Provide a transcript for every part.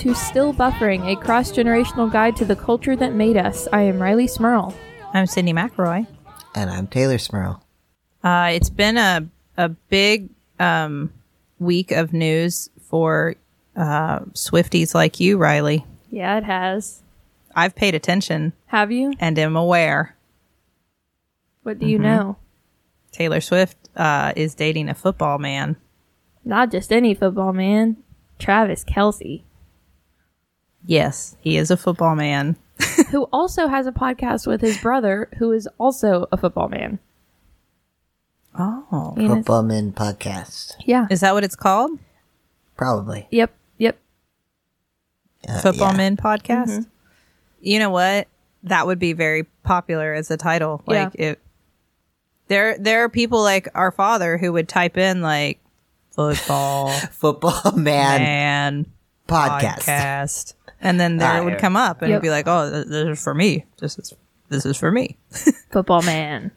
Hello to Still Buffering, a cross generational guide to the culture that made us. I am Rileigh Smirl. I'm Sydnee McElroy. And I'm Teylor Smirl. Uh, it's been a a big um, week of news for uh, Swifties like you, Rileigh. Yeah, it has. I've paid attention Have you? and am aware. What do you know? Taylor Swift uh, is dating a football man. Not just any football man, Travis Kelce, Yes, he is a football man. who also has a podcast with his brother, who is also a football man. Oh, And Football Men Podcast. yeah. is that what it's called? Probably. Yep. Yep. Uh, Football yeah. Men Podcast. You know what? That would be very popular as a title. Yeah. Like it. There, there are people like our father who would type in like football Football Man man Podcast. podcast, and then there it would come up, and Yep. it'd be like, "Oh, th- this is for me. This is this is for me." Football man.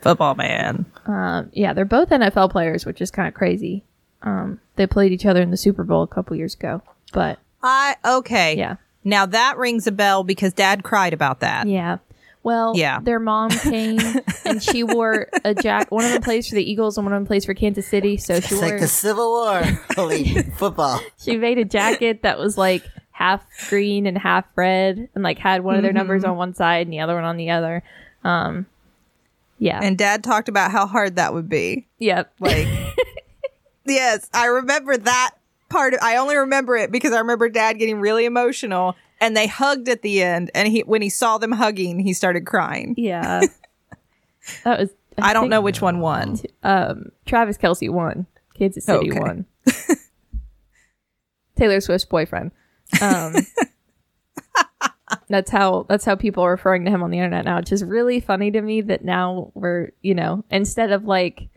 Football man. Um, yeah, they're both NFL players, which is kind of crazy. Um, they played each other in the Super Bowl a couple years ago, but I okay. yeah, Now that rings a bell because Dad cried about that. yeah. Well, Yeah. their mom came and she wore a jack. One of them plays for the Eagles and one of them plays for Kansas City. So she It's wore like the Civil War. Holy football. she made a jacket that was like half green and half red, and like had one of their numbers on one side and the other one on the other. Um, yeah, And Dad talked about how hard that would be. yep, Like, yes, I remember that part. Of, I only remember it because I remember Dad getting really emotional, and they hugged at the end. And he, when he saw them hugging, he started crying. yeah. that was. I, don't know which one won. Um, Travis Kelce won. Kansas City Okay. won. Taylor Swift's boyfriend. Um, that's how that's how people are referring to him on the internet now. It's just really funny to me that now we're you know instead of like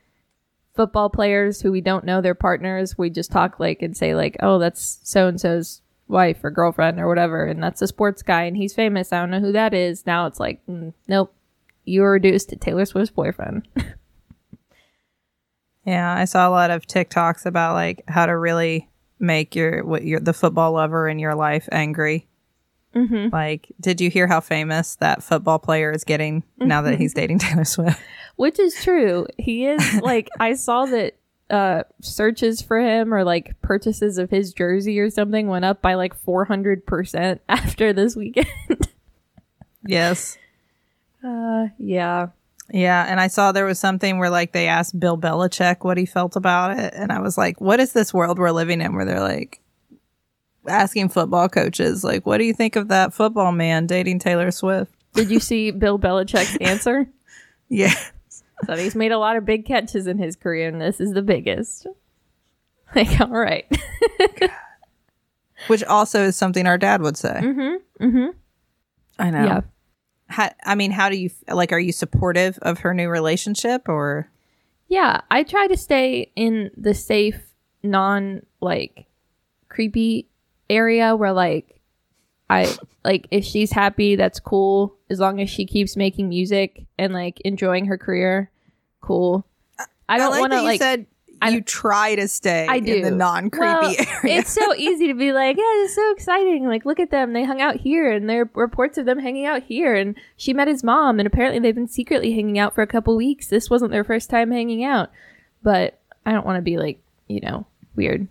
football players who we don't know their partners, we just talk like and say like, oh, that's so and so's wife or girlfriend or whatever, and that's a sports guy and he's famous. I don't know who that is. Now it's like, mm, nope, you were reduced to Taylor Swift's boyfriend. Yeah, I saw a lot of TikToks about like how to really make your what your the football lover in your life angry. Mm-hmm. Like, did you hear how famous that football player is getting now that he's dating Taylor Swift? Which is true. He is like I saw that uh searches for him or like purchases of his jersey or something went up by like 400% after this weekend. yes. uh yeah. Yeah, and I saw there was something where like they asked Bill Belichick what he felt about it, and I was like, "What is this world we're living in?" Where they're like asking football coaches, like, "What do you think of that football man dating Taylor Swift?" Did you see Bill Belichick's answer? Yeah, So he's made a lot of big catches in his career and this is the biggest. Like all right. which also is something our dad would say. Mm-hmm. Mm-hmm. I know. Yeah. How, I mean, how do you like? Are you supportive of her new relationship, or Yeah, I try to stay in the safe, non like creepy area where like I like if she's happy, that's cool. As long as she keeps making music and like enjoying her career, cool. I don't like want to like. said I you don't- to stay I do in the non creepy Well, area. It's so easy to be like, yeah, it's so exciting. Like, look at them. They hung out here, and there are reports of them hanging out here. And she met his mom, and apparently they've been secretly hanging out for a couple weeks. This wasn't their first time hanging out. But I don't want to be like, you know, weird.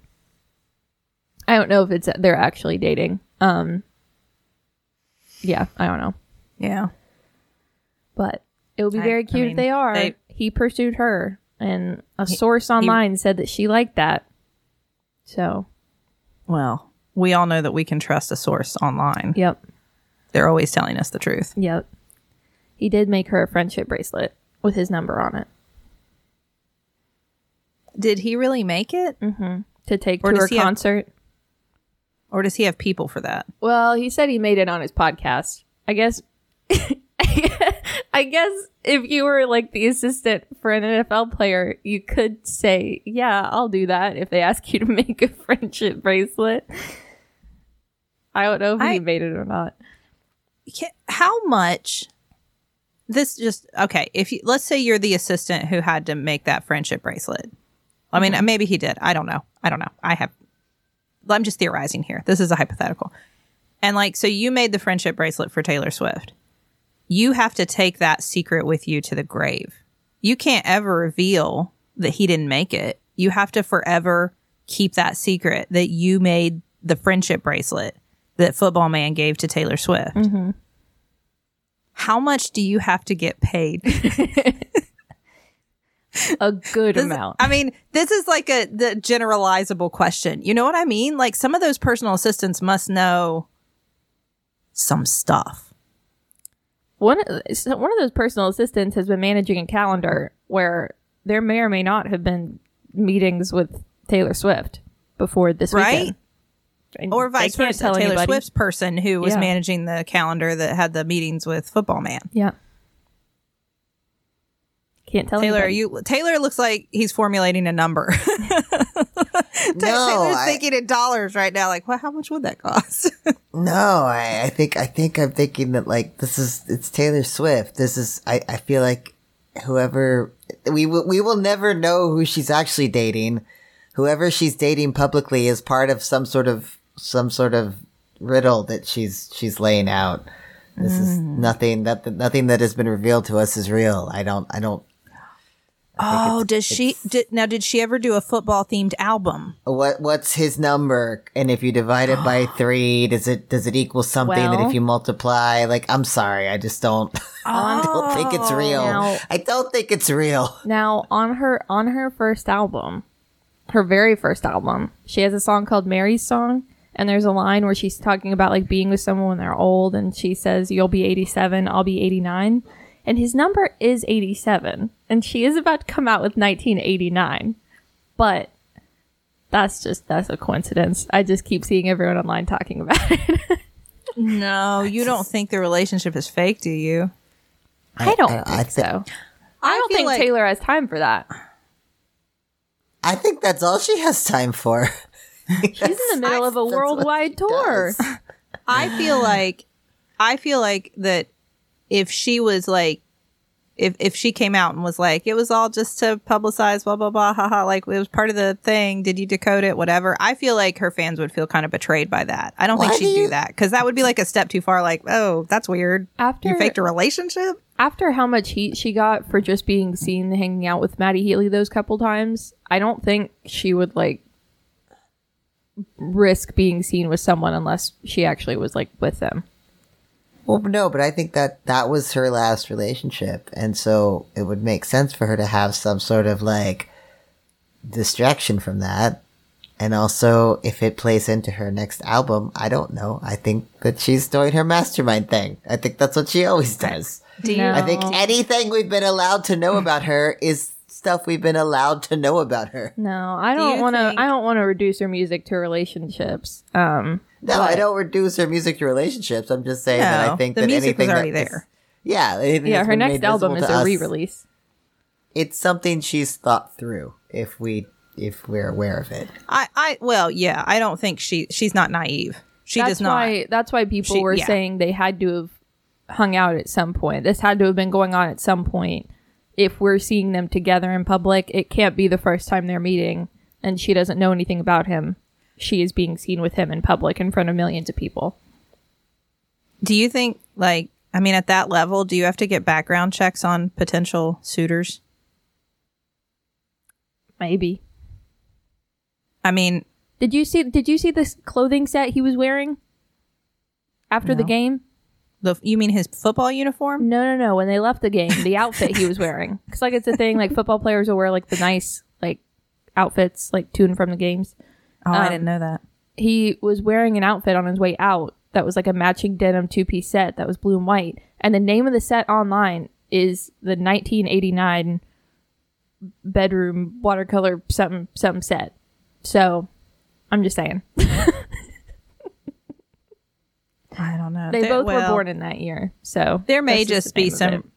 I don't know if it's they're actually dating. Um, yeah, I don't know, yeah. but it would be very I cute mean, if they are. they- he pursued her, and a source online said that she liked that. So, Well, we all know that we can trust a source online. yep. They're always telling us the truth. Yep. He did make her a friendship bracelet with his number on it Did he really make it, mm-hmm. to take Or to does her he have- concert. or does he have people for that? Well, he said he made it on his podcast. I guess. I guess if you were like the assistant for an NFL player, you could say, "Yeah, I'll do that." If they ask you to make a friendship bracelet, I don't know if he I- made it or not. How much? This just okay. If you let's say you're the assistant who had to make that friendship bracelet. I mean, mm-hmm. maybe he did. I don't know. I don't know. I have I'm just theorizing here. This is a hypothetical. And like, so you made the friendship bracelet for Taylor Swift. You have to take that secret with you to the grave. You can't ever reveal that he didn't make it. You have to forever keep that secret that you made the friendship bracelet that Football Man gave to Taylor Swift. Mm-hmm. How much do you have to get paid? A good This- amount. I mean, this is like a the generalizable question. You know what I mean? Like some of those personal assistants must know some stuff. One so one of those personal assistants has been managing a calendar where there may or may not have been meetings with Taylor Swift before this Right? weekend. Or vice versa. Taylor anybody. Swift's person who was Yeah. managing the calendar that had the meetings with Football Man. Yeah. Can't tell Taylor, anybody. you Teylor looks like he's formulating a number. No, Teylor's I- thinking in dollars right now. Like, well, how much would that cost? No, I, I think I think I'm thinking that like this is it's Taylor Swift. This is I, I feel like whoever we will we will never know who she's actually dating. Whoever she's dating publicly is part of some sort of some sort of riddle that she's she's laying out. This is mm. nothing that nothing that has been revealed to us is real. I don't I don't oh, does she did, now? Did she ever do a football themed album? what what's his number and if you divide it by 3 does it does it equal something that if you multiply like I'm sorry I just don't I don't think it's oh, real. Now- I don't think it's real. Now on her on her first album, her very first album, she has a song called Mary's Song, and there's a line where she's talking about like being with someone when they're old, and she says, "You'll be 87, I'll be 89," and his number is 87, and she is about to come out with 1989, but. That's just that's a coincidence. I just keep seeing everyone online talking about it. No, you don't think the relationship is fake, do you? I don't I- think I thi- so. I don't feel think like- Taylor has time for that. I think that's all she has time for. She's in the middle of a worldwide tour. I feel like I feel like that if she was like if if she came out and was like it was all just to publicize blah blah blah haha like it was part of the thing. Did you decode it? whatever. I feel like her fans would feel kind of betrayed by that. I don't Why think she'd do you- that because that would be like a step too far like oh that's weird. After you faked a relationship? After how much heat she got for just being seen hanging out with Matty Healy those couple times, I don't think she would like risk being seen with someone unless she actually was like with them. Well, no, but I think that that was her last relationship, and so it would make sense for her to have some sort of like distraction from that. And also, if it plays into her next album, I don't know. I think that she's doing her mastermind thing. I think that's what she always does. do No. I think anything we've been allowed to know about her is stuff we've been allowed to know about her. No, I Do don't you want to. think- I don't want to reduce her music to relationships. Um, No, but- I don't reduce her music to relationships. I'm just saying that I think the that music was anything already that is- there. yeah, Yeah, her next album is a us, re-release. It's something she's thought through. If we, if we're aware of it. I I well yeah I don't think she she's not naive she that's does not why. That's why people She- were yeah. saying they had to have hung out at some point. This had to have been going on at some point. If we're seeing them together in public, it can't be the first time they're meeting, and she doesn't know anything about him. She is being seen with him in public in front of millions of people. Do you think, like, I mean, at that level, do you have to get background checks on potential suitors? Maybe. I mean, Did you see? Did you see this clothing set he was wearing after the game? the you mean his football uniform? No, no, no. When they left the game, the outfit he was wearing. Because like it's a thing. Like football players will wear like the nice like outfits like to and from the games. Oh, I Um, didn't know that. he was wearing an outfit on his way out that was like a matching denim two piece set that was blue and white. And the name of the set online is the 1989 bedroom watercolor something something set. So I'm just saying I don't know. they There- both were born in that year. So There may just be name of it. some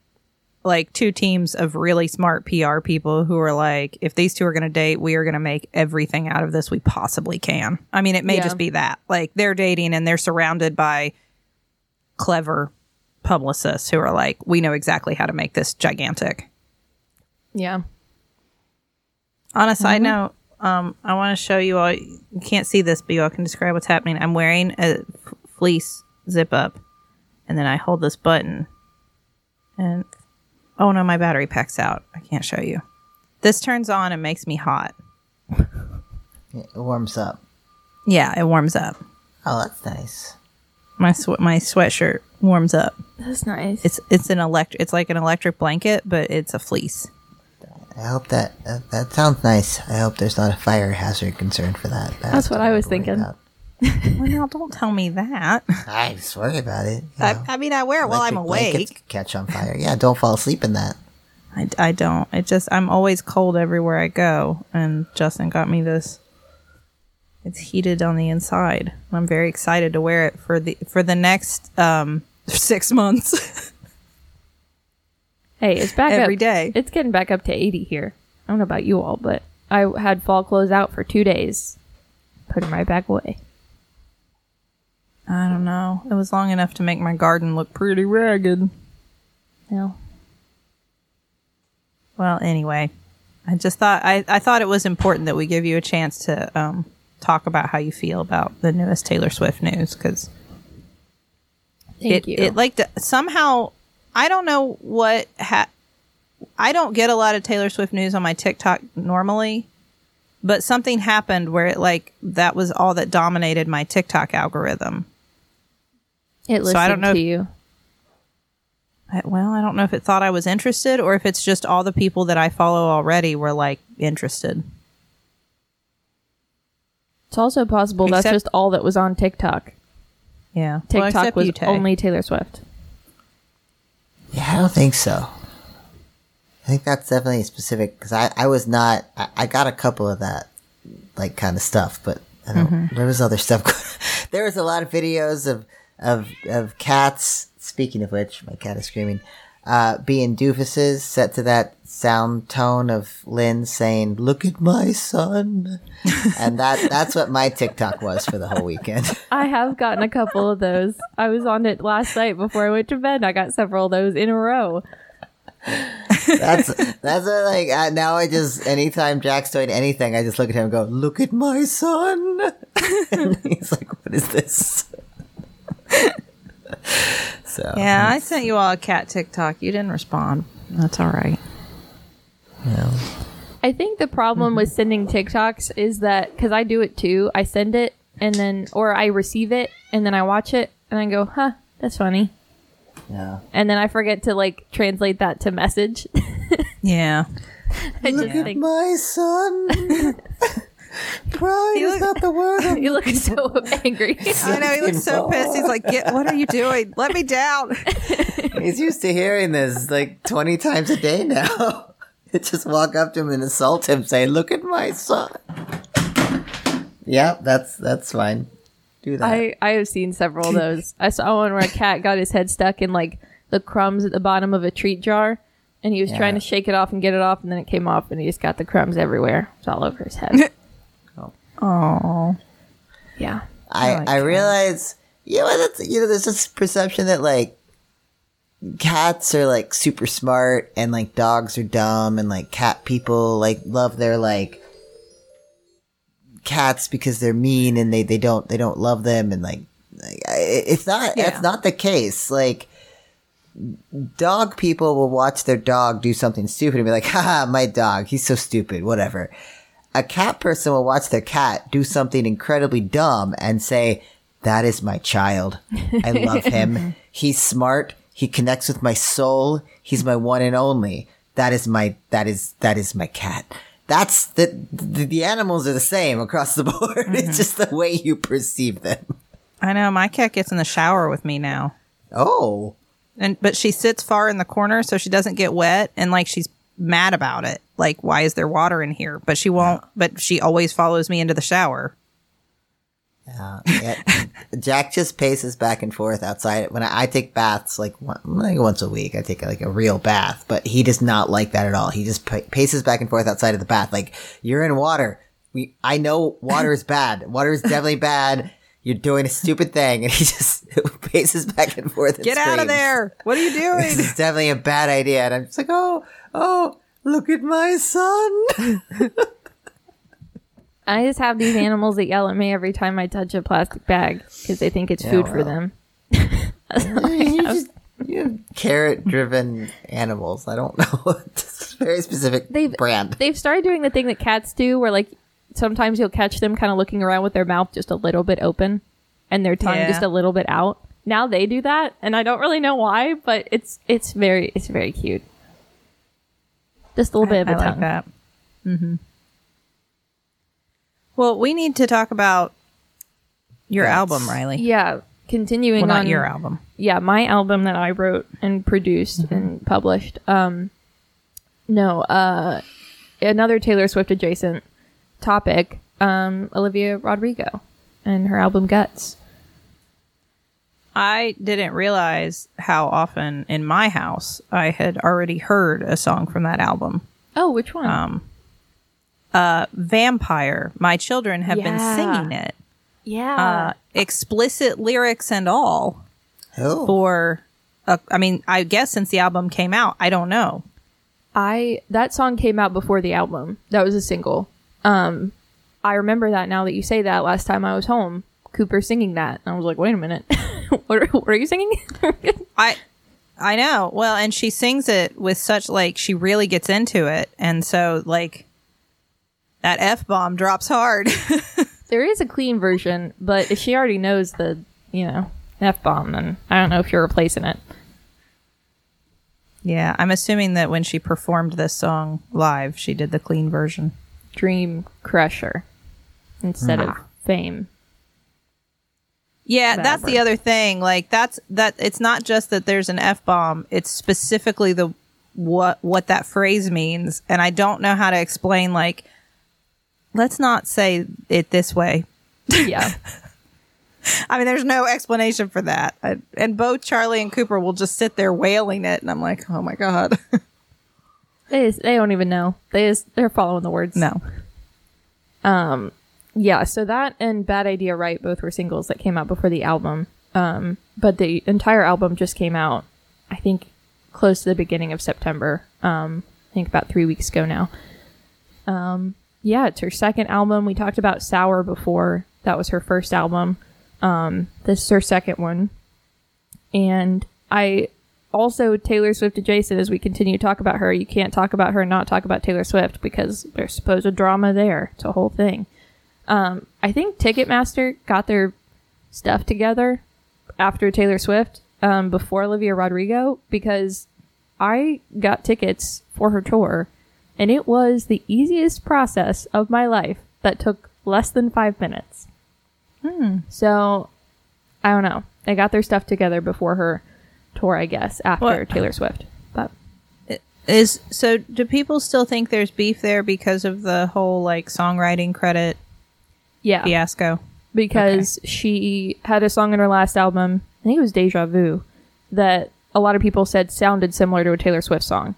like two teams of really smart PR people who are like, if these two are going to date, we are going to make everything out of this we possibly can. I mean, it may Yeah. just be that. Like they're dating and they're surrounded by clever publicists who are like, we know exactly how to make this gigantic. Yeah. On a side Mm-hmm. note, um, I want to show you all. You can't see this, but you all can describe what's happening. I'm wearing a f- fleece zip up, and then I hold this button, and oh no, my battery pack's out. I can't show you. This turns on and makes me hot. It warms up. Yeah, it warms up. Oh, that's nice. My sw- my sweatshirt warms up. That's nice. It's it's an electric. It's like an electric blanket, but it's a fleece. I hope that uh, that sounds nice. I hope there's not a fire hazard concern for that. That's what I was thinking. about. Well, now don't tell me that. I just worry about it. I. I mean, I wear it while I'm Electric blankets awake. Catch on fire. Yeah, don't fall asleep in that. I, I don't. It just I'm always cold everywhere I go, and Justin got me this. It's heated on the inside. I'm very excited to wear it for the for the next um six months hey, it's back every up. day. It's getting back up to 80 here. I don't know about you all, but I had fall clothes out for two days. Put them right back away. I don't know. It was long enough to make my garden look pretty ragged. No. Well, anyway, I just thought I, I thought it was important that we give you a chance to um, talk about how you feel about the newest Taylor Swift news because Thank it you. it like to, somehow I don't know what ha- I don't get a lot of Taylor Swift news on my TikTok normally, but something happened where it like that was all that dominated my TikTok algorithm. It listened so I don't know to if- you. I, well, I don't know if it thought I was interested or if it's just all the people that I follow already were like interested. It's also possible that's just all that was on TikTok. Yeah, TikTok except was you, only Taylor Swift. Yeah, I don't think so. I think that's definitely specific because I, I was not. I, I got a couple of that like kind of stuff, but I don't, Mm-hmm. there was other stuff. there was a lot of videos of of of cats. Speaking of which, my cat is screaming. Uh, being doofuses set to that sound tone of Lynn saying, "Look at my son," and that that's what my TikTok was for the whole weekend. I have gotten a couple of those. I was on it last night before I went to bed. I got several of those in a row. That's that's what, like uh, now. I just anytime Jack's doing anything, I just look at him and go, "Look at my son," and he's like, "What is this?" so Yeah, I sent you all a cat TikTok. You didn't respond. That's all right. yeah. I think the problem with sending TikToks is that because I do it too, I send it and then, or I receive it and then I watch it and I go, huh, that's funny. yeah. And then I forget to like translate that to message. Yeah. I just Look at think my son. Pride is not the word. I'm you look so angry. I know he looks so pissed. He's like, Get, "What are you doing? Let me down." He's used to hearing this like 20 times a day now. just walk up to him and assault him, say, Look at my son. Yeah, that's that's fine. Do that. I, I have seen several of those. I saw one where a cat got his head stuck in like the crumbs at the bottom of a treat jar and he was trying to shake it off and get it off and then it came off and he just got the crumbs everywhere. It's all over his head. Oh, yeah. I, like I realize, you know, that's, you know, there's this perception that like cats are like super smart and like dogs are dumb and like cat people like love their like cats because they're mean and they, they don't, they don't love them and like, like it's not, Yeah. that's not the case. Like, dog people will watch their dog do something stupid and be like, haha, my dog, he's so stupid, whatever. A cat person will watch their cat do something incredibly dumb and say, that is my child. I love him. He's smart. He connects with my soul. He's my one and only. That is my, that is, that is my cat. That's the, the, the animals are the same across the board. It's mm-hmm. just the way you perceive them. I know. My cat gets in the shower with me now, Oh. and but she sits far in the corner so she doesn't get wet, and like she's mad about it. Like, why is there water in here? But she won't. But she always follows me into the shower. Yeah. Jack just paces back and forth outside. When I, I take baths, like, one, like once a week, I take like a real bath, but he does not like that at all. He just pa- paces back and forth outside of the bath. Like, you're in water. We, I know water is bad. Water is definitely bad. You're doing a stupid thing. And he just paces back and forth. And Get out of there! What are you doing? This is definitely a bad idea. And I'm just like, oh, oh, look at my son. I just have these animals that yell at me every time I touch a plastic bag because they think it's Yeah, food for them. you just you have carrot driven animals. I don't know. it's a very specific They've- brand. They've started doing the thing that cats do, where like sometimes you'll catch them kind of looking around with their mouth just a little bit open and their tongue Yeah. just a little bit out. Now they do that, and I don't really know why, but it's it's very it's very cute. Just a little bit of a I tongue. like that. Mm-hmm. Well, we need to talk about your Yes. album, Rileigh. Yeah, continuing Well, not on your album. yeah, my album that I wrote and produced Mm-hmm. and published. Um, no, uh, another Taylor Swift adjacent topic. Um, Olivia Rodrigo and her album Guts. I didn't realize how often in my house I had already heard a song from that album. Oh, which one? Um, uh, Vampire. My children have been singing it, yeah, uh, explicit lyrics and all. Oh, For, uh, I mean, I guess since the album came out, I don't know. I that song came out before the album. That was a single. Um, I remember that now that you say that. Last time I was home, Cooper singing that, and I was like, "Wait a minute, what, are, what are you singing?" I I know. Well, and she sings it with such like she really gets into it, and so like that f bomb drops hard. there is a clean version, but if she already knows the you know f bomb, then I don't know if you're replacing it. yeah, I'm assuming that when she performed this song live, she did the clean version. Dream Crusher instead of ah. Fame. Yeah, that's the other thing. Like that's that. It's not just that there's an f bomb. It's specifically the what what that phrase means, and I don't know how to explain. Like, let's not say it this way. Yeah, I mean, there's no explanation for that. I, and both Charlie and Cooper will just sit there wailing it, and I'm like, oh my god, they just, they don't even know. They just they're following the words. no. Um, yeah, so that and Bad Idea Right both were singles that came out before the album. Um, but the entire album just came out, I think, close to the beginning of September. Um, I think about three weeks ago now. Um, yeah, it's her second album. We talked about Sour before. That was her first album. Um, this is her second one. And I also Taylor Swift adjacent as we continue to talk about her. You can't talk about her and not talk about Taylor Swift because there's supposed drama there. It's a whole thing. Um, I think Ticketmaster got their stuff together after Taylor Swift, um, before Olivia Rodrigo, because I got tickets for her tour, and it was the easiest process of my life that took less than five minutes. So, I don't know. They got their stuff together before her tour, I guess, after What- Taylor Swift. But Is so? Do people still think there's beef there because of the whole like songwriting credit yeah, fiasco? because she had a song in her last album, I think it was Deja Vu, that a lot of people said sounded similar to a Taylor Swift song.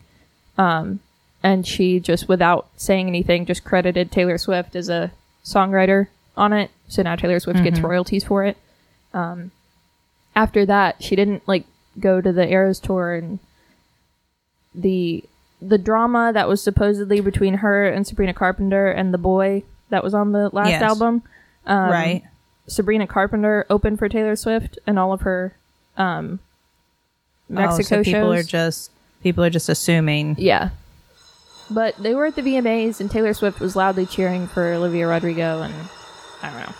Um, and she just, without saying anything, just credited Taylor Swift as a songwriter on it. So now Taylor Swift gets royalties for it. Um, after that, she didn't like go to the Eras tour and the the drama that was supposedly between her and Sabrina Carpenter and the boy that was on the last Yes. album. Um, right. Sabrina Carpenter opened for Taylor Swift and all of her um, Mexico oh, so people shows. are just people are just assuming. yeah, but they were at the VMAs and Taylor Swift was loudly cheering for Olivia Rodrigo and I don't know.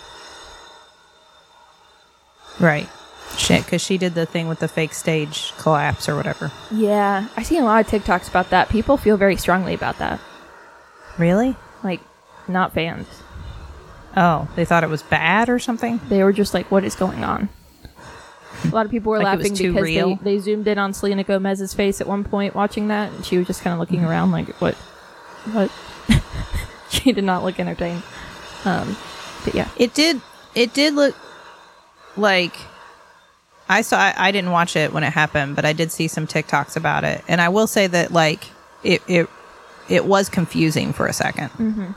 Right. Shit, because she did the thing with the fake stage collapse or whatever. Yeah, I see a lot of TikToks about that. People feel very strongly about that. Really? Like, not fans. Oh, they thought it was bad or something? They were just like, "What is going on?" A lot of people were Like it was laughing too because real? they, they zoomed in on Selena Gomez's face at one point watching that, and she was just kind of looking around like, "What? What?" she did not look entertained. Um, but yeah, It did. It did look like I saw. I, I didn't watch it when it happened, but I did see some TikToks about it, and I will say that like it it it was confusing for a 2nd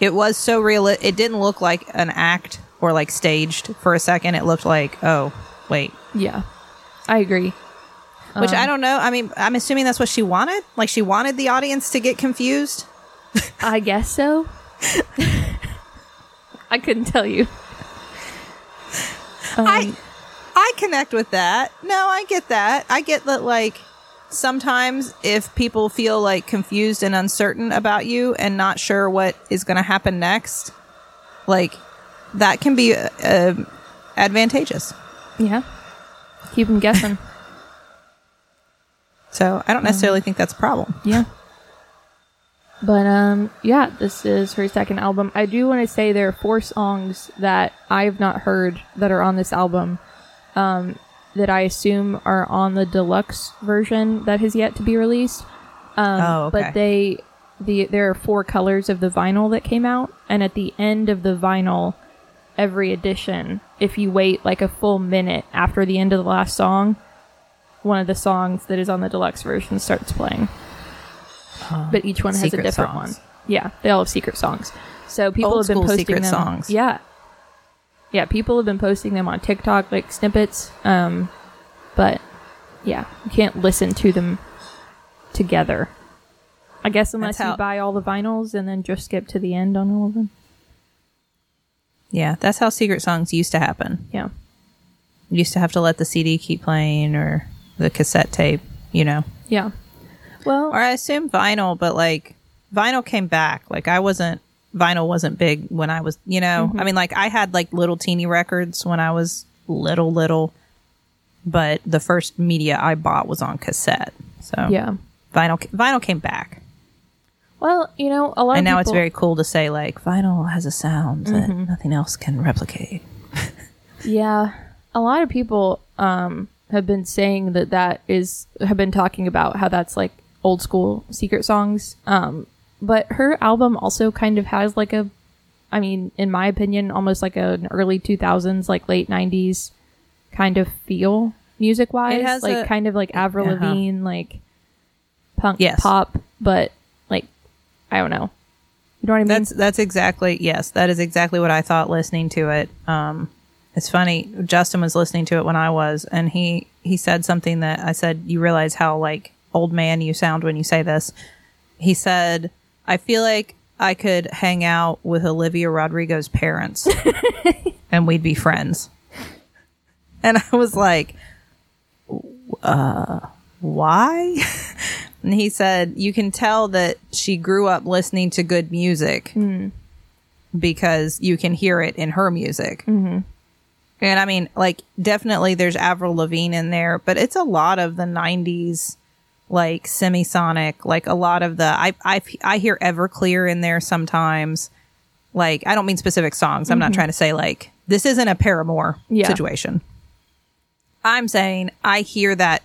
It was so real. It, didn't look like an act or like staged for a second. It looked like oh wait, yeah, I agree. which Um, I don't know. I mean, I'm assuming that's what she wanted. Like she wanted the audience to get confused. I guess so. I couldn't tell you. I I connect with that. No, I get that. I get that like sometimes if people feel like confused and uncertain about you and not sure what is going to happen next, like that can be uh, advantageous. Yeah. Keep them guessing. So I don't necessarily think that's a problem. Yeah. But um yeah, this is her second album. I do want to say there are four songs that I've not heard that are on this album um that I assume are on the deluxe version that has yet to be released. Um Oh, okay. but they the there are four colors of the vinyl that came out and at the end of the vinyl every edition if you wait like a full minute after the end of the last song one of the songs that is on the deluxe version starts playing but each one has a different songs. one. Yeah, they all have secret songs. So people Old have been posting secret them. songs. Yeah, yeah, people have been posting them on TikTok like snippets. Um, but yeah, you can't listen to them together. I guess unless how- you buy all the vinyls and then just skip to the end on all of them. Yeah, that's how secret songs used to happen. Yeah, You used to have to let the CD keep playing or the cassette tape, you know. yeah. Well, Or I assume vinyl, but like vinyl came back. Like I wasn't vinyl wasn't big when I was, you know. Mm-hmm. I mean, like I had like little teeny records when I was little, little. But the first media I bought was on cassette. So yeah. vinyl vinyl came back, Well, you know, a lot and now it's very cool to say like vinyl has a sound that Mm-hmm. nothing else can replicate. Yeah, a lot of people um, have been saying that that is have been talking about how that's like old school secret songs. Um, but her album also kind of has like a, I mean, in my opinion, almost like an early two thousands, like late nineties kind of feel music wise. Like a- kind of like Avril Uh-huh. Lavigne, like punk Yes. pop, but like I don't know. You know what I mean? That's that's exactly yes, that is exactly what I thought listening to it. Um, it's funny. Justin was listening to it when I was, and he he said something that I said. You realize how like old man you sound when you say this. He said, "I feel like I could hang out with Olivia Rodrigo's parents, and we'd be friends." And I was like, uh, why? and he said, you can tell that she grew up listening to good music because you can hear it in her music. Mm-hmm. And I mean, like, definitely there's Avril Lavigne in there, but it's a lot of the 90s, like semisonic, like a lot of the, I, I, I hear Everclear in there sometimes. Like, I don't mean specific songs. I'm not mm-hmm. trying to say, like, this isn't a Paramore Yeah. situation. I'm saying I hear that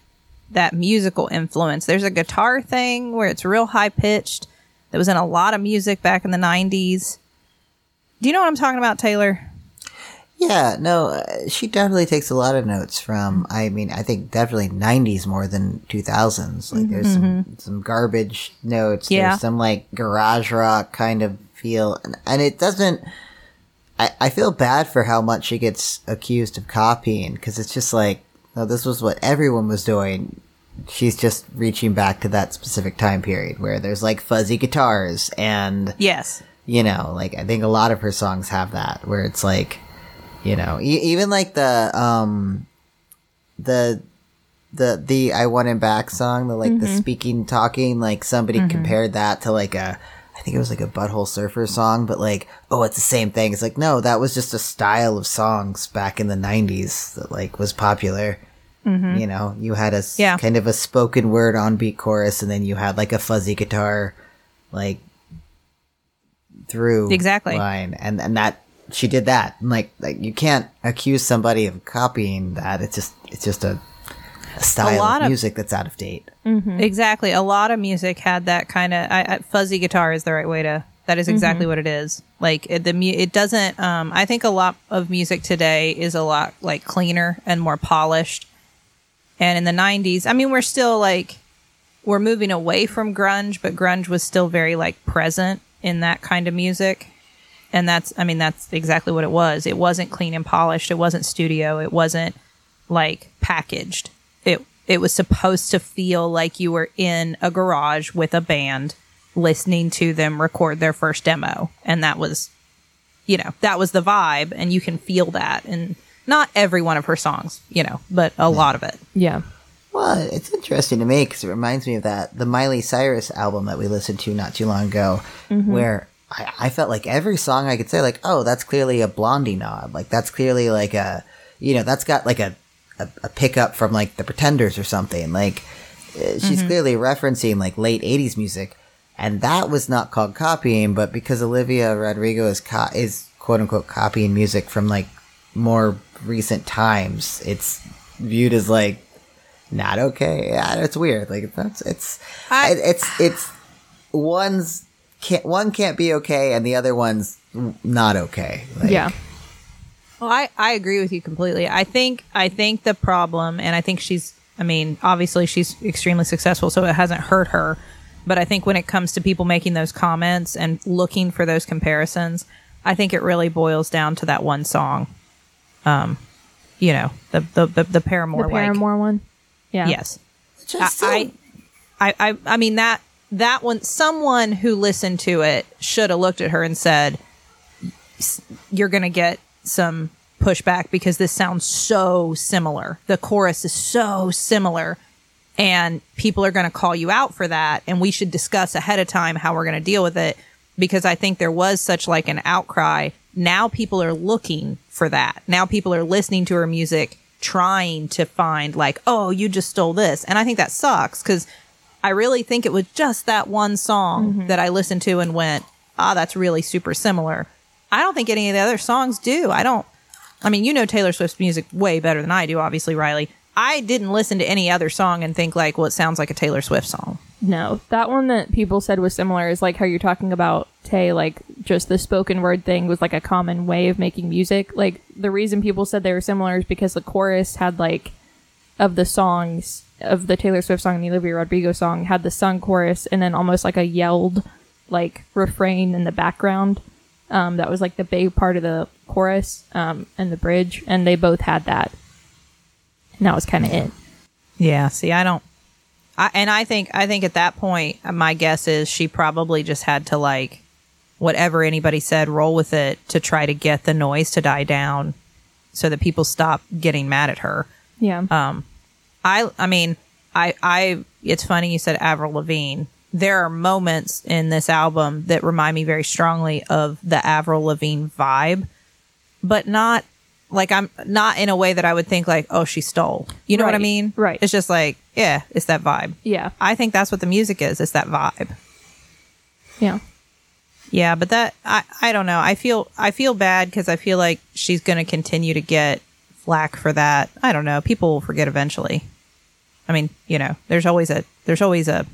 that musical influence. There's a guitar thing where it's real high pitched. That was in a lot of music back in the 90s. Do you know what I'm talking about, Teylor? Yeah, no, uh, she definitely takes a lot of notes from. I mean, I think definitely '90s more than 2000s. Like, there's some some garbage notes. Yeah. There's some like garage rock kind of feel, and, and it doesn't. I I feel bad for how much she gets accused of copying because it's just like, no, this was what everyone was doing. She's just reaching back to that specific time period where there's like fuzzy guitars and Yes. you know like i think a lot of her songs have that where it's like you know e- even like the um the the the i want him back song the like the mm-hmm. speaking talking like somebody mm-hmm. compared that to like a i think it was like a butthole surfer song but like oh it's the same thing. It's like no that was just a style of songs back in the 90s that like was popular. Mm-hmm. You know you had a Yeah. kind of a spoken word on beat chorus and then you had like a fuzzy guitar like through Exactly. line and and that she did that like like you can't accuse somebody of copying that it's just it's just a, a style lot of of- music that's out of date Exactly. A lot of music had that kind of I, I, fuzzy guitar is the right way to. That is exactly what it is. Like it, the mu- it doesn't. Um, I think a lot of music today is a lot like cleaner and more polished. And in the '90s, I mean, we're still like we're moving away from grunge, but grunge was still very like present in that kind of music. And that's, I mean, that's exactly what it was. It wasn't clean and polished. It wasn't studio. It wasn't like packaged. It it was supposed to feel like you were in a garage with a band listening to them record their first demo. And that was you know, that was the vibe and you can feel that and not every one of her songs, you know, but a lot of it. Yeah. Well, it's interesting to me because it reminds me of that the Miley Cyrus album that we listened to not too long ago, mm-hmm. where I, I felt like every song I could say like, oh, that's clearly a Blondie nod, like that's clearly like a, you know, that's got like a a, a pickup from like the Pretenders or something. Like uh, she's clearly referencing like late '80s music, and that was not called copying, but because Olivia Rodrigo is co- is quote unquote copying music from like more recent times, it's viewed as like not okay. Yeah, it's weird. Like that's it's I- it's it's one's can't one can't be okay and the other one's not okay. Like, yeah. Well, I, I agree with you completely. I think I think the problem, and I think she's. I mean, obviously she's extremely successful, so it hasn't hurt her. But I think when it comes to people making those comments and looking for those comparisons, I think it really boils down to that one song. Um, you know, the the the, the Paramore, The Paramore one. Yeah. yes. Just I, I, I, I mean that that one. Someone who listened to it should have looked at her and said, "You're going to get some pushback because this sounds so similar. The chorus is so similar, and people are going to call you out for that. And we should discuss ahead of time how we're going to deal with it because I think there was such like an outcry. Now people are looking for that. Now people are listening to her music, trying to find like, oh, you just stole this, and I think that sucks because I really think it was just that one song that I listened to and went, ah, that's really super similar. I don't think any of the other songs do. I don't. I mean, you know Taylor Swift's music way better than I do, obviously, Rileigh. I didn't listen to any other song and think like, well, it sounds like a Taylor Swift song. No, that one that people said was similar is like how you're talking about Tay, like just the spoken word thing was like a common way of making music. Like the reason people said they were similar is because the chorus had like of the songs of the Taylor Swift song and the Olivia Rodrigo song had the sung chorus and then almost like a yelled like refrain in the background. Um, that was like the big part of the chorus um, and the bridge, and they both had that. And that was kind of it. Yeah. See, I don't. I, and I think I think at that point, my guess is she probably just had to like whatever anybody said, roll with it to try to get the noise to die down, so that people stop getting mad at her. Yeah. I I mean, I I it's funny you said Avril Lavigne. There are moments in this album that remind me very strongly of the Avril Lavigne vibe, but not like I'm not in a way that I would think like, oh, she stole. You know what I mean? right. It's just like, yeah, it's that vibe. yeah. I think that's what the music is. It's that vibe. Yeah. Yeah, but that I I don't know. I feel I feel bad because I feel like she's going to continue to get flack for that. I don't know. People will forget eventually. I mean, you know, there's always a there's always a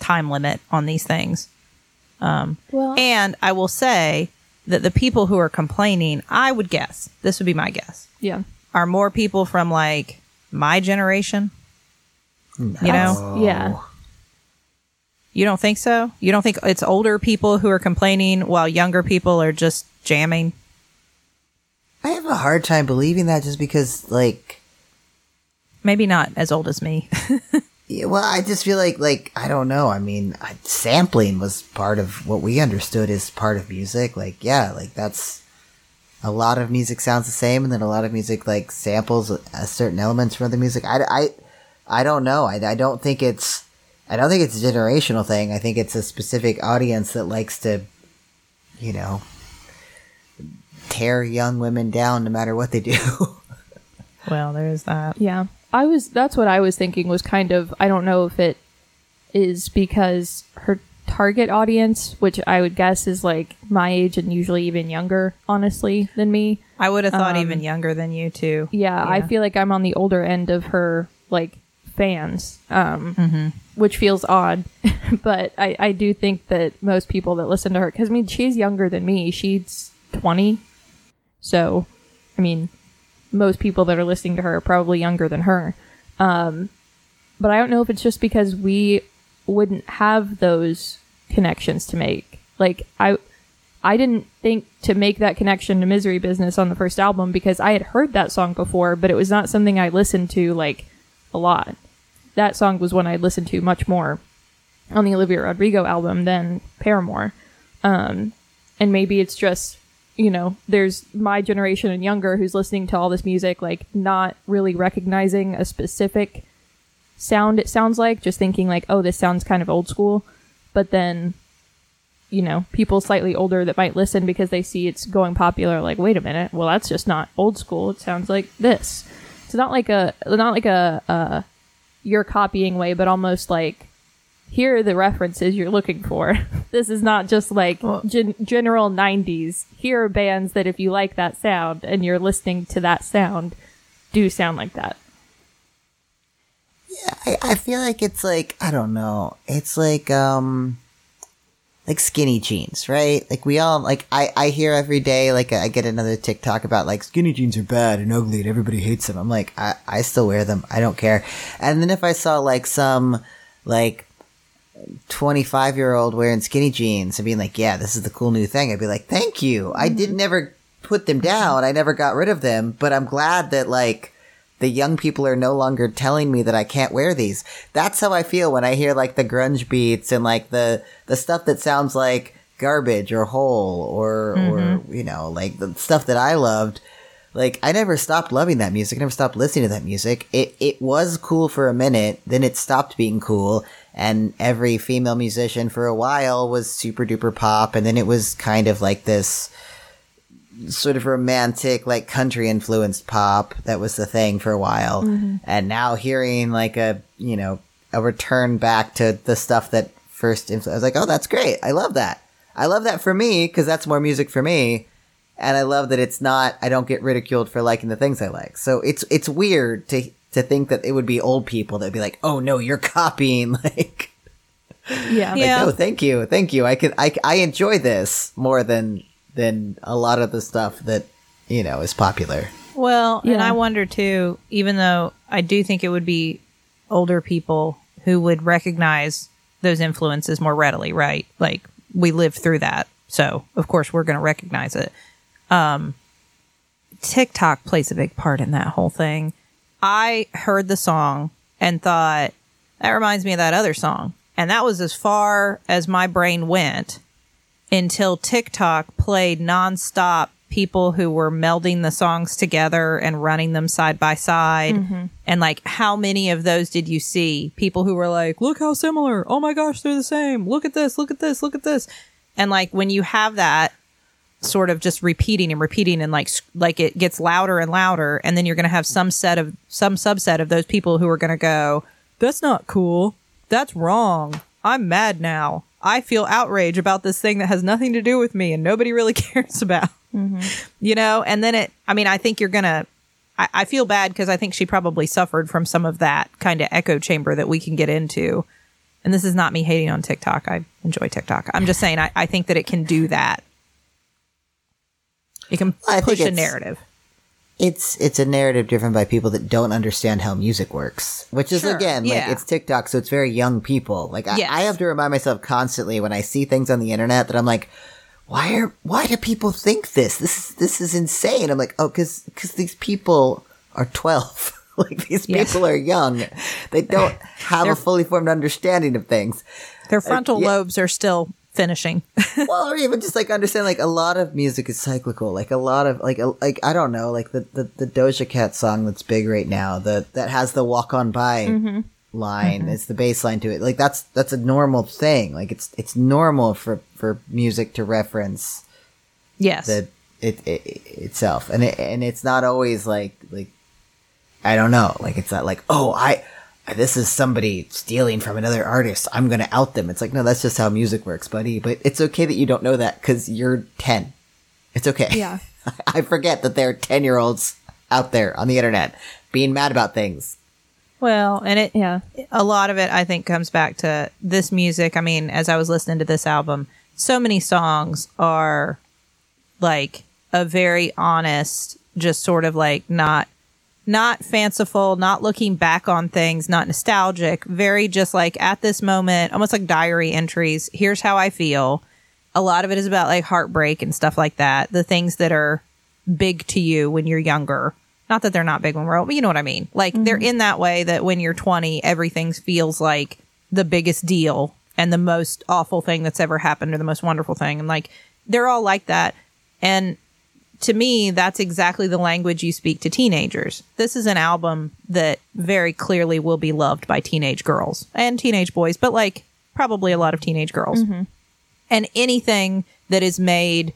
time limit on these things. Um, well, And I will say that the people who are complaining, I would guess, this would be my guess, yeah. are more people from like my generation. You know, Yeah. you don't think so? You don't think it's older people who are complaining while younger people are just jamming? I have a hard time believing that just because like Maybe not as old as me. Yeah, well, I just feel like, like I don't know. I mean, I, sampling was part of what we understood as part of music. Like, yeah, like that's a lot of music sounds the same, and then a lot of music like samples uh, certain elements from other music. I, I, I don't know. I, I don't think it's, I don't think it's a generational thing. I think it's a specific audience that likes to, you know, tear young women down no matter what they do. well, there's that. Yeah. I was that's what I was thinking was kind of I don't know if it is because her target audience, which I would guess is like my age and usually even younger, honestly, than me. I would have thought Um, even younger than you too. Yeah, I feel like I'm on the older end of her like fans, um, which feels odd, but I, I do think that most people that listen to her, because I mean she's younger than me, she's 20, so I mean most people that are listening to her are probably younger than her. Um, but I don't know if it's just because we wouldn't have those connections to make. Like I I didn't think to make that connection to Misery Business on the first album because I had heard that song before, but it was not something I listened to like a lot. That song was one I listened to much more on the Olivia Rodrigo album than Paramore. Um, and maybe it's just you know, there's my generation and younger who's listening to all this music, like not really recognizing a specific sound it sounds like, just thinking like, oh, this sounds kind of old school. But then, you know, people slightly older that might listen because they see it's going popular, like, wait a minute, well, that's just not old school. It sounds like this. It's not like a, not like a, uh, you're copying way, but almost like, here are the references you're looking for. this is not just like gen- general 90s. Here are bands that if you like that sound and you're listening to that sound, do sound like that. I, I feel like it's like I don't know. It's like um like skinny jeans, right? Like we all like I I hear every day like I get another TikTok about like skinny jeans are bad and ugly and everybody hates them. I'm like I I still wear them. I don't care. And then if I saw like some like 25 year old wearing skinny jeans and being like, yeah, this is the cool new thing, I'd be like, thank you. I mm-hmm. did never put them down. I never got rid of them, but I'm glad that like the young people are no longer telling me that I can't wear these. That's how I feel when I hear like the grunge beats and like the the stuff that sounds like garbage or hole or or mm-hmm. you know like the stuff that I loved. Like I never stopped loving that music. I never stopped listening to that music. It it was cool for a minute, then it stopped being cool, and every female musician for a while was super duper pop, and then it was kind of like this sort of romantic, like country influenced pop that was the thing for a while. Mm-hmm. And now hearing like a, you know, a return back to the stuff that first influ- I was like, oh, that's great. I love that. I love that for me because that's more music for me. And I love that it's not, I don't get ridiculed for liking the things I like. So it's, it's weird to, to think that it would be old people that'd be like, oh no, you're copying. Like, Yeah. like, Yeah. no, thank you. Thank you. I can, I, I enjoy this more than, than a lot of the stuff that, you know, is popular. Well, and I wonder too, even though I do think it would be older people who would recognize those influences more readily, right? Like we lived through that. So, of course, we're going to recognize it. Um, TikTok plays a big part in that whole thing. I heard the song and thought, that reminds me of that other song. And that was as far as my brain went until TikTok played nonstop people who were melding the songs together and running them side by side. Mm-hmm. And like, how many of those did you see? People who were like, look how similar. Oh my gosh, they're the same. Look at this. Look at this. Look at this. And like, when you have that sort of just repeating and repeating and like, like it gets louder and louder. And then you're going to have some set of, some subset of those people who are going to go, that's not cool. That's wrong. I'm mad now. I feel outrage about this thing that has nothing to do with me and nobody really cares about. Mm-hmm. You know, and then it, I mean, I think you're going to, I, I feel bad because I think she probably suffered from some of that kind of echo chamber that we can get into. And this is not me hating on TikTok. I enjoy TikTok. I'm just saying, I, I think that it can do that. It can think push a narrative. It's it's a narrative driven by people that don't understand how music works, which is Sure, again like yeah. it's TikTok, so it's very young people. Like I, Yes. I have to remind myself constantly when I see things on the internet that I'm like, why are why do people think this? This is this is insane. I'm like, oh, because because these people are twelve. like these Yes. people are young. They don't have a fully formed understanding of things. Their frontal uh, yeah. lobes are still finishing. well, or even just like understand like a lot of music is cyclical. Like a lot of like a, like I don't know, like the, the the Doja Cat song that's big right now, that that has the walk on by mm-hmm. line. Mm-hmm. It's the bass line to it. Like that's that's a normal thing. Like it's it's normal for for music to reference yes. the it, it itself, and it and it's not always like like I don't know. Like it's not like oh I. This is somebody stealing from another artist. I'm gonna out them. It's like no, that's just how music works, buddy. But it's okay that you don't know that because you're ten. It's okay. Yeah. I forget that there are ten year olds out there on the internet being mad about things. well, and it, Yeah. a lot of it I think comes back to this music. I mean, as I was listening to this album, so many songs are like a very honest, just sort of like not not fanciful, not looking back on things, not nostalgic, very just like at this moment, almost like diary entries. Here's how I feel. A lot of it is about like heartbreak and stuff like that. The things that are big to you when you're younger. Not that they're not big when we're old, but you know what I mean. Like mm-hmm. they're in that way that when you're 20, everything feels like the biggest deal and the most awful thing that's ever happened or the most wonderful thing. And like they're all like that. And to me, that's exactly the language you speak to teenagers. This is an album that very clearly will be loved by teenage girls and teenage boys, but like probably a lot of teenage girls. Mm-hmm. And anything that is made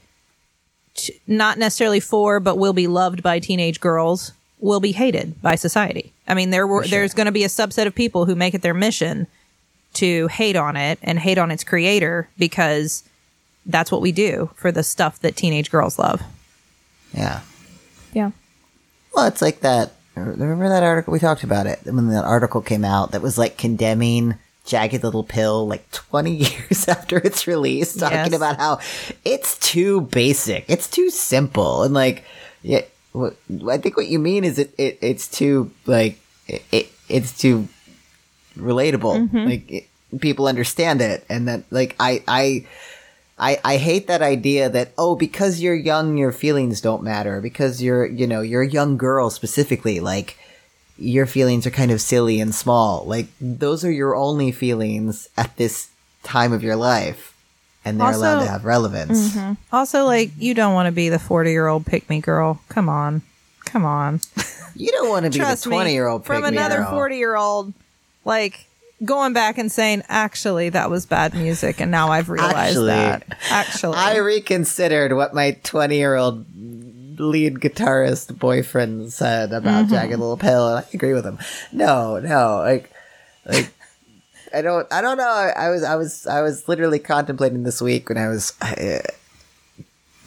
t- not necessarily for, but will be loved by teenage girls will be hated by society. I mean, there were, there's going to be a subset of people who make it their mission to hate on it and hate on its creator because that's what we do for the stuff that teenage girls love. Yeah. Yeah. Well, it's like that. Remember that article we talked about it when that article came out that was like condemning Jagged Little Pill like 20 years after its release, talking Yes. about how it's too basic, it's too simple, and like, yeah, what, I think what you mean is it, it it's too like it, it it's too relatable, mm-hmm. like it, people understand it, and that like I I. I, I hate that idea that oh because you're young your feelings don't matter. Because you're you know you're a young girl specifically like your feelings are kind of silly and small. Like those are your only feelings at this time of your life. And they're allowed to have relevance. Mm-hmm. Also, like, you don't want to be the 40 year old pick me girl. Come on. Come on. you don't want to be the 20 year old From another 40 year old, like, going back and saying, actually, that was bad music. And now I've realized Actually, that. Actually. I reconsidered what my 20 year old lead guitarist boyfriend said about Mm-hmm. Jagged Little Pill, and I agree with him. No, no, like, like, I don't, I don't know. I, I was, I was, I was literally contemplating this week when I was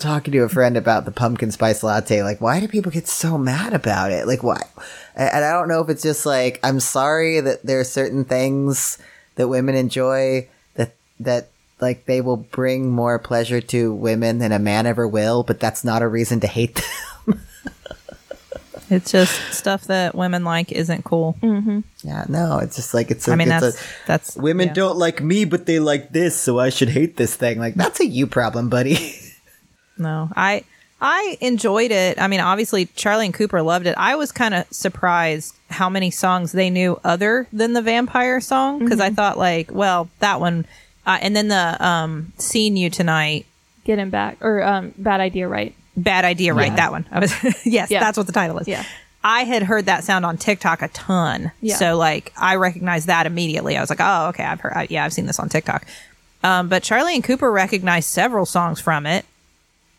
talking to a friend about the pumpkin spice latte. Like, why do people get so mad about it? Like, why? And and I don't know if it's just like, I'm sorry that there are certain things that women enjoy that, that, like they will bring more pleasure to women than a man ever will, but that's not a reason to hate them. it's just stuff that women like isn't cool. Mm-hmm. yeah, no, it's just like it's. A, I mean, it's that's, a, that's. women yeah. don't like me, but they like this, so I should hate this thing. Like that's a you problem, buddy. No, I I enjoyed it. I mean, obviously Charlie and Cooper loved it. I was kind of surprised how many songs they knew other than the vampire song because I thought like, well, that one, uh, and then the um, "Seeing You Tonight." Get him back. Or um, bad idea, right? Bad idea, right? Yeah. That one. I was yes, Yeah. that's what the title is. Yeah. I had heard that sound on TikTok a ton, Yeah. so like I recognized that immediately. I was like, oh, okay, I've heard. I, yeah, I've seen this on TikTok. Um, but Charlie and Cooper recognized several songs from it.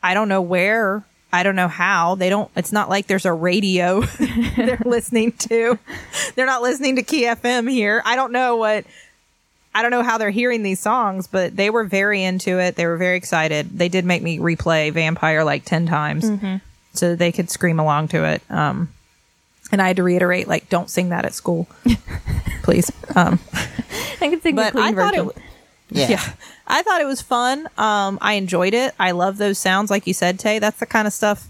I don't know where. I don't know how. They don't. It's not like there's a radio they're listening to. They're not listening to Key FM here. I don't know what. I don't know how they're hearing these songs, but they were very into it. They were very excited. They did make me replay Vampire like ten times so that they could scream along to it. Um, and I had to reiterate, like, don't sing that at school, please. Um, I can sing the clean I version. it. Yeah. Yeah. I thought it was fun. Um, I enjoyed it. I love those sounds, like you said, Tay. That's the kind of stuff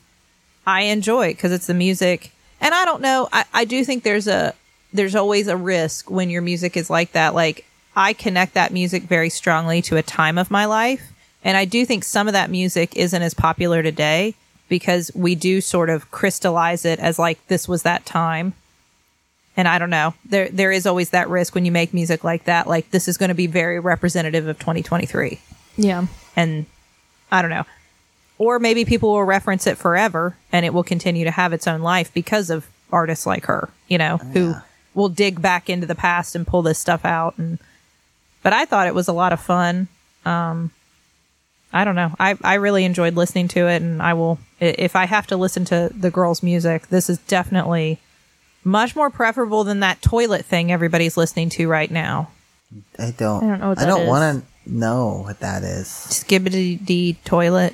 I enjoy because it's the music. And I don't know. I, I do think there's a there's always a risk when your music is like that. Like I connect that music very strongly to a time of my life, and I do think some of that music isn't as popular today because we do sort of crystallize it as like this was that time and I don't know. There there is always that risk when you make music like that. Like this is going to be very representative of 2023, yeah. and I don't know. Or maybe people will reference it forever, and it will continue to have its own life because of artists like her. You know, who will dig back into the past and pull this stuff out. And but I thought it was a lot of fun. Um, I don't know. I I really enjoyed listening to it, and I will if I have to listen to the girls' music. This is definitely much more preferable than that toilet thing everybody's listening to right now. I don't. I don't know what I don't want to know what that is. Skibbity dee toilet.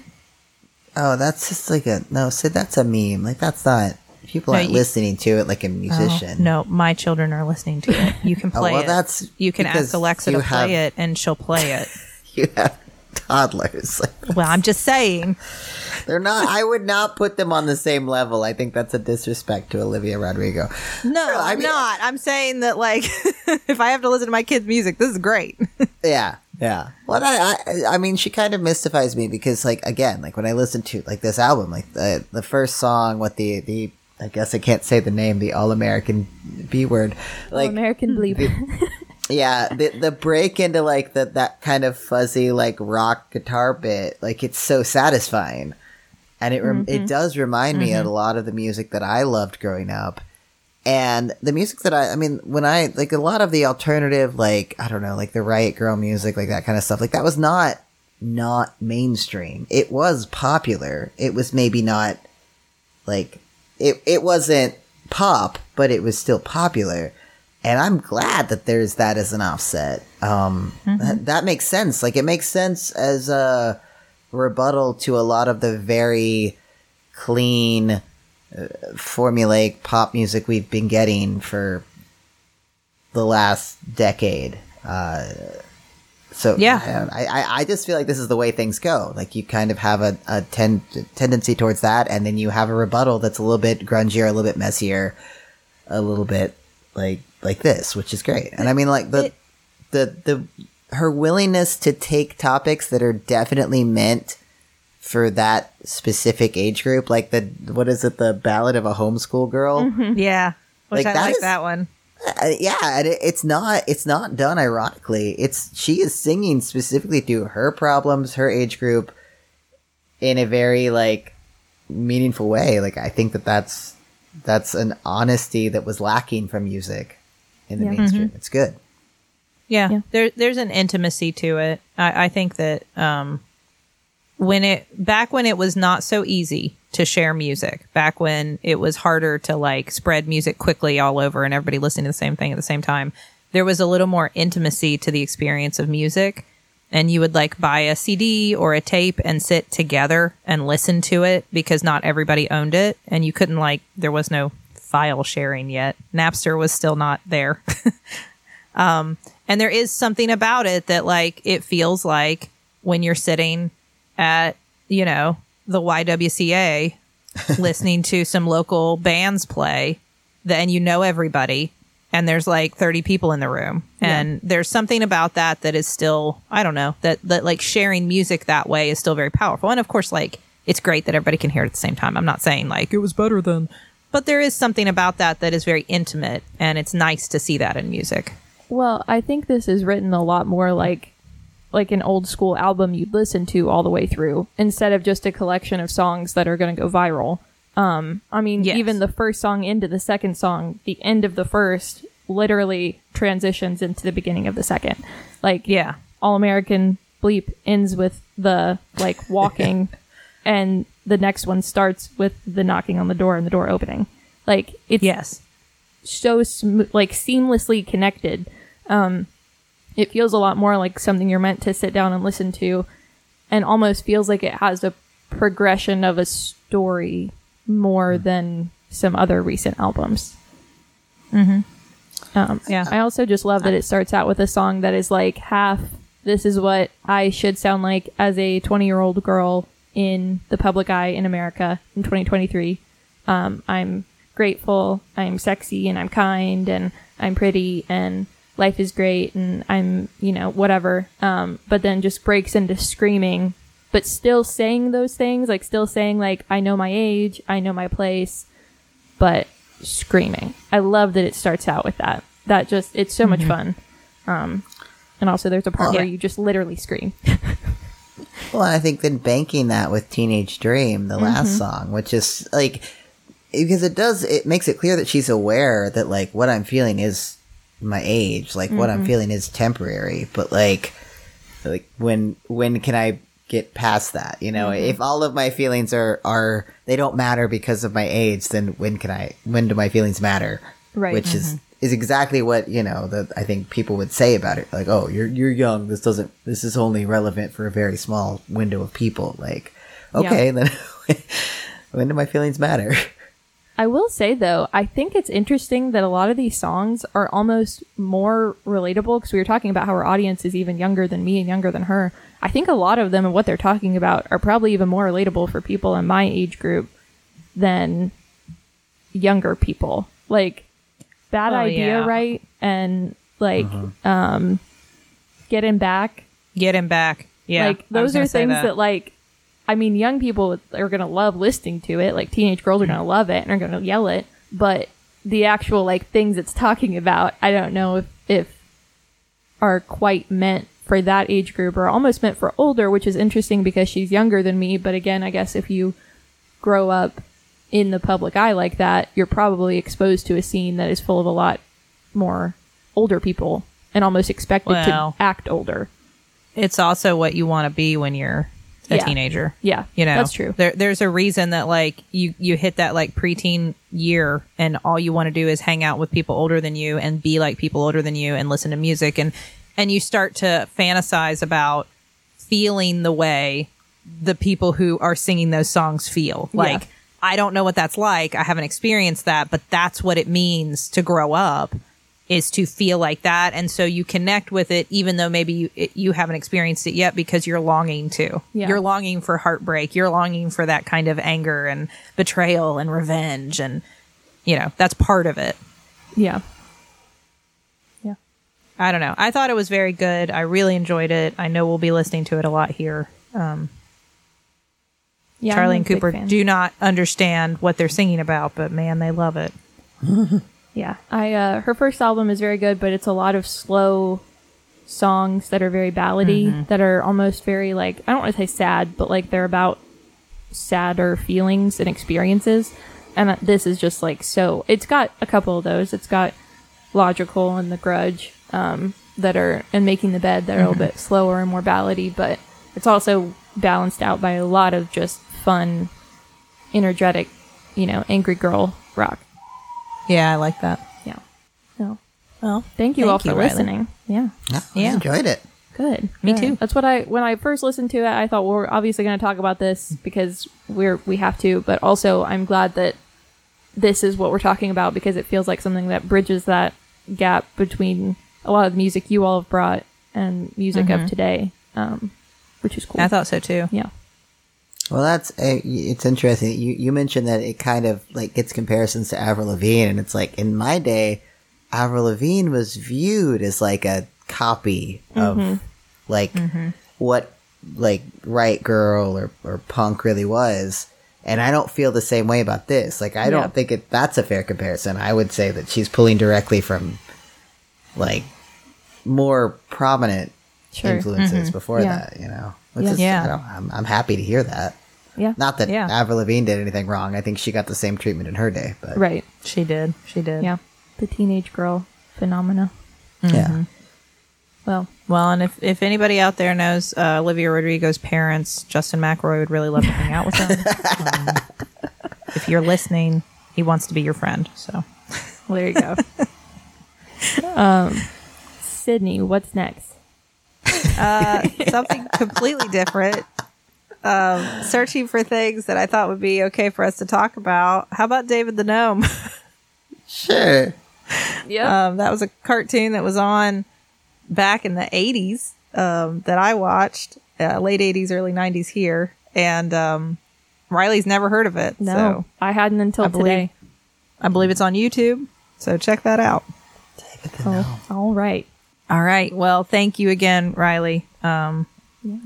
Oh, that's just like a no. Sid, that's a meme. Like that's not. People No, aren't you- listening to it like a musician. Oh, no, my children are listening to it. You can Oh, play well, it. that's you can ask Alexa to play have- it, and she'll play it. You have toddlers. Well, I'm just saying. they're not. I would not put them on the same level. I think that's a disrespect to Olivia Rodrigo. No, I I'm mean- not. I'm saying that like if I have to listen to my kids' music, this is great. Yeah, yeah. Well, I, I, I mean, she kind of mystifies me because, like, again, like when I listen to like this album, like the the first song, what the the I guess I can't say the name, the All American B word, like American Bleep. Yeah, the the break into like the that kind of fuzzy like rock guitar bit, like it's so satisfying. and it rem- it mm-hmm. does remind me of mm-hmm. a lot of the music that I loved growing up. And the music that I, I mean, when I, like a lot of the alternative, like, I don't know, like the Riot Grrrl music, like that kind of stuff, like that was not, not mainstream. It was popular. It was maybe not, like, it, it wasn't pop, but it was still popular. And I'm glad that there's that as an offset. Um, that, that makes sense. Like, it makes sense as a rebuttal to a lot of the very clean, formulaic pop music we've been getting for the last decade. Uh, so Yeah. I, I, I just feel like this is the way things go. Like you kind of have a, a ten, tendency towards that, and then you have a rebuttal that's a little bit grungier, a little bit messier, a little bit like like this, which is great. And I mean, like the It- the the her willingness to take topics that are definitely meant for that specific age group, like the what is it, the Ballad of a Homeschool Girl? Yeah. Which Like, I that like is- that one. Uh, yeah, and it, it's not it's not done ironically. It's she is singing specifically to her problems, her age group, in a very like meaningful way. Like I think that that's that's an honesty that was lacking from music in the Yeah. mainstream. It's good. Yeah, Yeah. there there's an intimacy to it. I, I think that um, when it back when it was not so easy to share music, back when it was harder to like spread music quickly all over and everybody listening to the same thing at the same time, there was a little more intimacy to the experience of music. And you would like buy a CD or a tape and sit together and listen to it because not everybody owned it. And you couldn't like, there was no file sharing yet. Napster was still not there. Um, and there is something about it that like it feels like when you're sitting at you know the YWCA listening to some local bands play then you know everybody and there's like 30 people in the room and there's something about that that is still I don't know that that like sharing music that way is still very powerful and of course like it's great that everybody can hear it at the same time I'm not saying like it was better than but there is something about that that is very intimate and it's nice to see that in music Well, I think this is written a lot more like like an old school album you'd listen to all the way through instead of just a collection of songs that are going to go viral. Um, I mean, Yes. even the first song into the second song, the end of the first literally transitions into the beginning of the second. Like, yeah All American Bleep ends with the like walking, and the next one starts with the knocking on the door and the door opening. Like, it's yes so sm- like seamlessly connected. Um, it feels a lot more like something you're meant to sit down and listen to, and almost feels like it has a progression of a story more than some other recent albums. Mm-hmm. Um, Yeah. I also just love that it starts out with a song that is like half. This is what I should sound like as a 20 year old girl in the public eye in America in 2023. Um, I'm grateful, I'm sexy, and I'm kind, and I'm pretty, and life is great, and I'm, you know, whatever. Um, but then just breaks into screaming, but still saying those things, like still saying, like, I know my age, I know my place, but screaming. I love that it starts out with that. That just, it's so much fun. Um, and also, there's a part where you just literally scream. Well, and I think then banking that with Teenage Dream, the last mm-hmm. song, which is like because it does it makes it clear that she's aware that like what I'm feeling is my age, like what I'm mm-hmm. feeling is temporary, but like like when when can I get past that? You know, mm-hmm. if all of my feelings are are they don't matter because of my age, then when can I when do my feelings matter? Right. Which is is exactly what you know that I think people would say about it. Like, oh, you're you're young. This doesn't. This is only relevant for a very small window of people. Like, okay, then when do my feelings matter? I will say though, I think it's interesting that a lot of these songs are almost more relatable because we were talking about how our audience is even younger than me and younger than her. I think a lot of them and what they're talking about are probably even more relatable for people in my age group than younger people. Like bad Oh, idea, yeah. right? And like um get him back Get him back. Yeah. like those are gonna say things that. like I mean young people are going to love listening to it. Like teenage girls are going to love it and are going to yell it, but the actual like things it's talking about, I don't know if if are quite meant for that age group or almost meant for older, which is interesting because she's younger than me, but again, I guess if you grow up in the public eye like that, you're probably exposed to a scene that is full of a lot more older people and almost expected Well. to act older. It's also what you want to be when you're a Yeah. teenager. Yeah, You know, that's true. There, there's a reason that like you you hit that like preteen year, and all you want to do is hang out with people older than you and be like people older than you and listen to music and and you start to fantasize about feeling the way the people who are singing those songs feel. Like I don't know what that's like. I haven't experienced that, but that's what it means to grow up is to feel like that and so you connect with it even though maybe you, it, you haven't experienced it yet because you're longing to Yeah. you're longing for heartbreak you're longing for that kind of anger and betrayal and revenge and you know that's part of it Yeah. Yeah. i don't know i thought it was very good i really enjoyed it i know we'll be listening to it a lot here um, Yeah. charlie and cooper do not understand what they're singing about but man they love it Yeah, I uh, her first album is very good, but it's a lot of slow songs that are very ballady, Mm-hmm. that are almost very like I don't want to say sad, but like they're about sadder feelings and experiences. And this is just like so. It's got a couple of those. It's got logical and the grudge um, that are and making the bed that are a Mm-hmm. little bit slower and more ballady, but it's also balanced out by a lot of just fun, energetic, you know, angry girl rock. yeah i like that Yeah. So well thank you Thank all for you, Rileigh. listening. Yeah. Yeah, I enjoyed it. Good. Me Good. too. That's what I when I first listened to it, I thought well, we're obviously going to talk about this because we're we have to, but also I'm glad that this is what we're talking about because it feels like something that bridges that gap between a lot of the music you all have brought and music of today, um, which is cool. Mm-hmm. i thought so too yeah. Well, that's uh, it's interesting. You you mentioned that it kind of like gets comparisons to Avril Lavigne, and it's like in my day, Avril Lavigne was viewed as like a copy of mm-hmm. like mm-hmm. what like right girl or or punk really was. And I don't feel the same way about this. Like I Yeah. don't think it that's a fair comparison. I would say that she's pulling directly from like more prominent Sure. influences mm-hmm. before Yeah. that, you know. Which Yeah. is, Yeah. I I'm, I'm happy to hear that. Yeah. Not that Yeah. Avril Lavigne did anything wrong. I think she got the same treatment in her day, but Right. she did she did Yeah. The teenage girl phenomena. yeah. Well, Well, and if, if anybody out there knows uh, Olivia Rodrigo's parents, Justin McElroy would really love to hang out with them. um, if you're listening, he wants to be your friend. So well, there you go. um, Sydnee, what's next? something completely different. Um, searching for things that I thought would be okay for us to talk about. How about David the Gnome? Sure. Yeah. Um, that was a cartoon that was on back in the 80s um, that I watched, uh, late 80s, early 90s here. And um, Rileigh's never heard of it. no, So I hadn't until I believe- today. I believe it's on YouTube. So check that out. David the oh, Gnome. all right. All right. Well, thank you again, Riley. Um,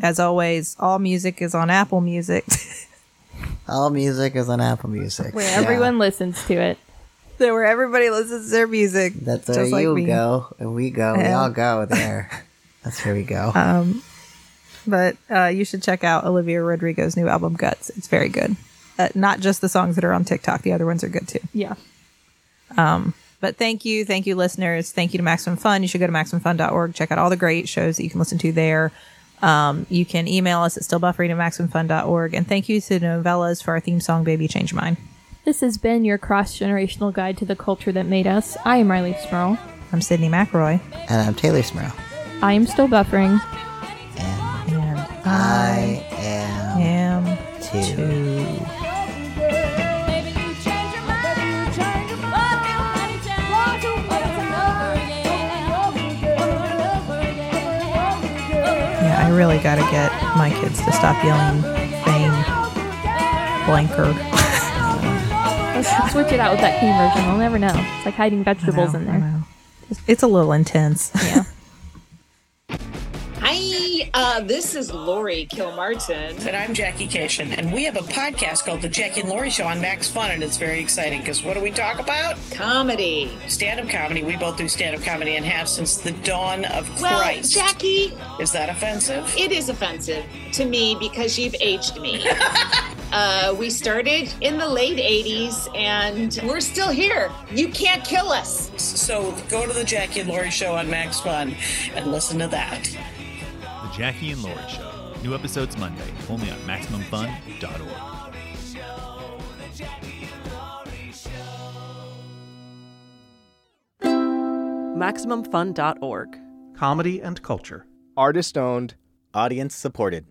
As always, all music is on Apple Music. All music is on Apple Music. Where Yeah. everyone listens to it. so where everybody listens to their music. That's where just like you go, and we go. And We all go there. That's where we go. But uh, you should check out Olivia Rodrigo's new album, Guts. It's very good. Uh, not just the songs that are on TikTok, the other ones are good too. Yeah. But thank you, thank you, listeners. Thank you to Maximum Fun. You should go to maximumfun.org. Check out all the great shows that you can listen to there. Um, you can email us at stillbuffering at maximumfun.org. And thank you to Nouvellas for our theme song, Baby Change Mine. This has been your cross generational guide to the culture that made us. I am Rileigh Smirl. I'm Sydnee McElroy. and I'm Teylor Smirl. I am still buffering. And And I am am too. too. Really got to get my kids to stop yelling fame blanker. Let's switch it out with that clean version. We'll never know. It's like hiding vegetables in there. know. It's a little intense. Yeah. Uh, this is Laurie Kilmartin. And I'm Jackie Kashian, and we have a podcast called The Jackie and Laurie Show on Max Fun, and it's very exciting because what do we talk about? Comedy. Stand up comedy. We both do stand up comedy and have since the dawn of Well, Christ. Jackie, Is that offensive? it is offensive to me because you've aged me. Uh, we started in the late 80s and we're still here. You can't kill us. So go to the Jackie and Laurie show on Max Fun and listen to that. The Jackie and Laurie Show. New episodes Monday, only on MaximumFun.org. MaximumFun.org. Comedy and culture. Artist owned. Audience supported.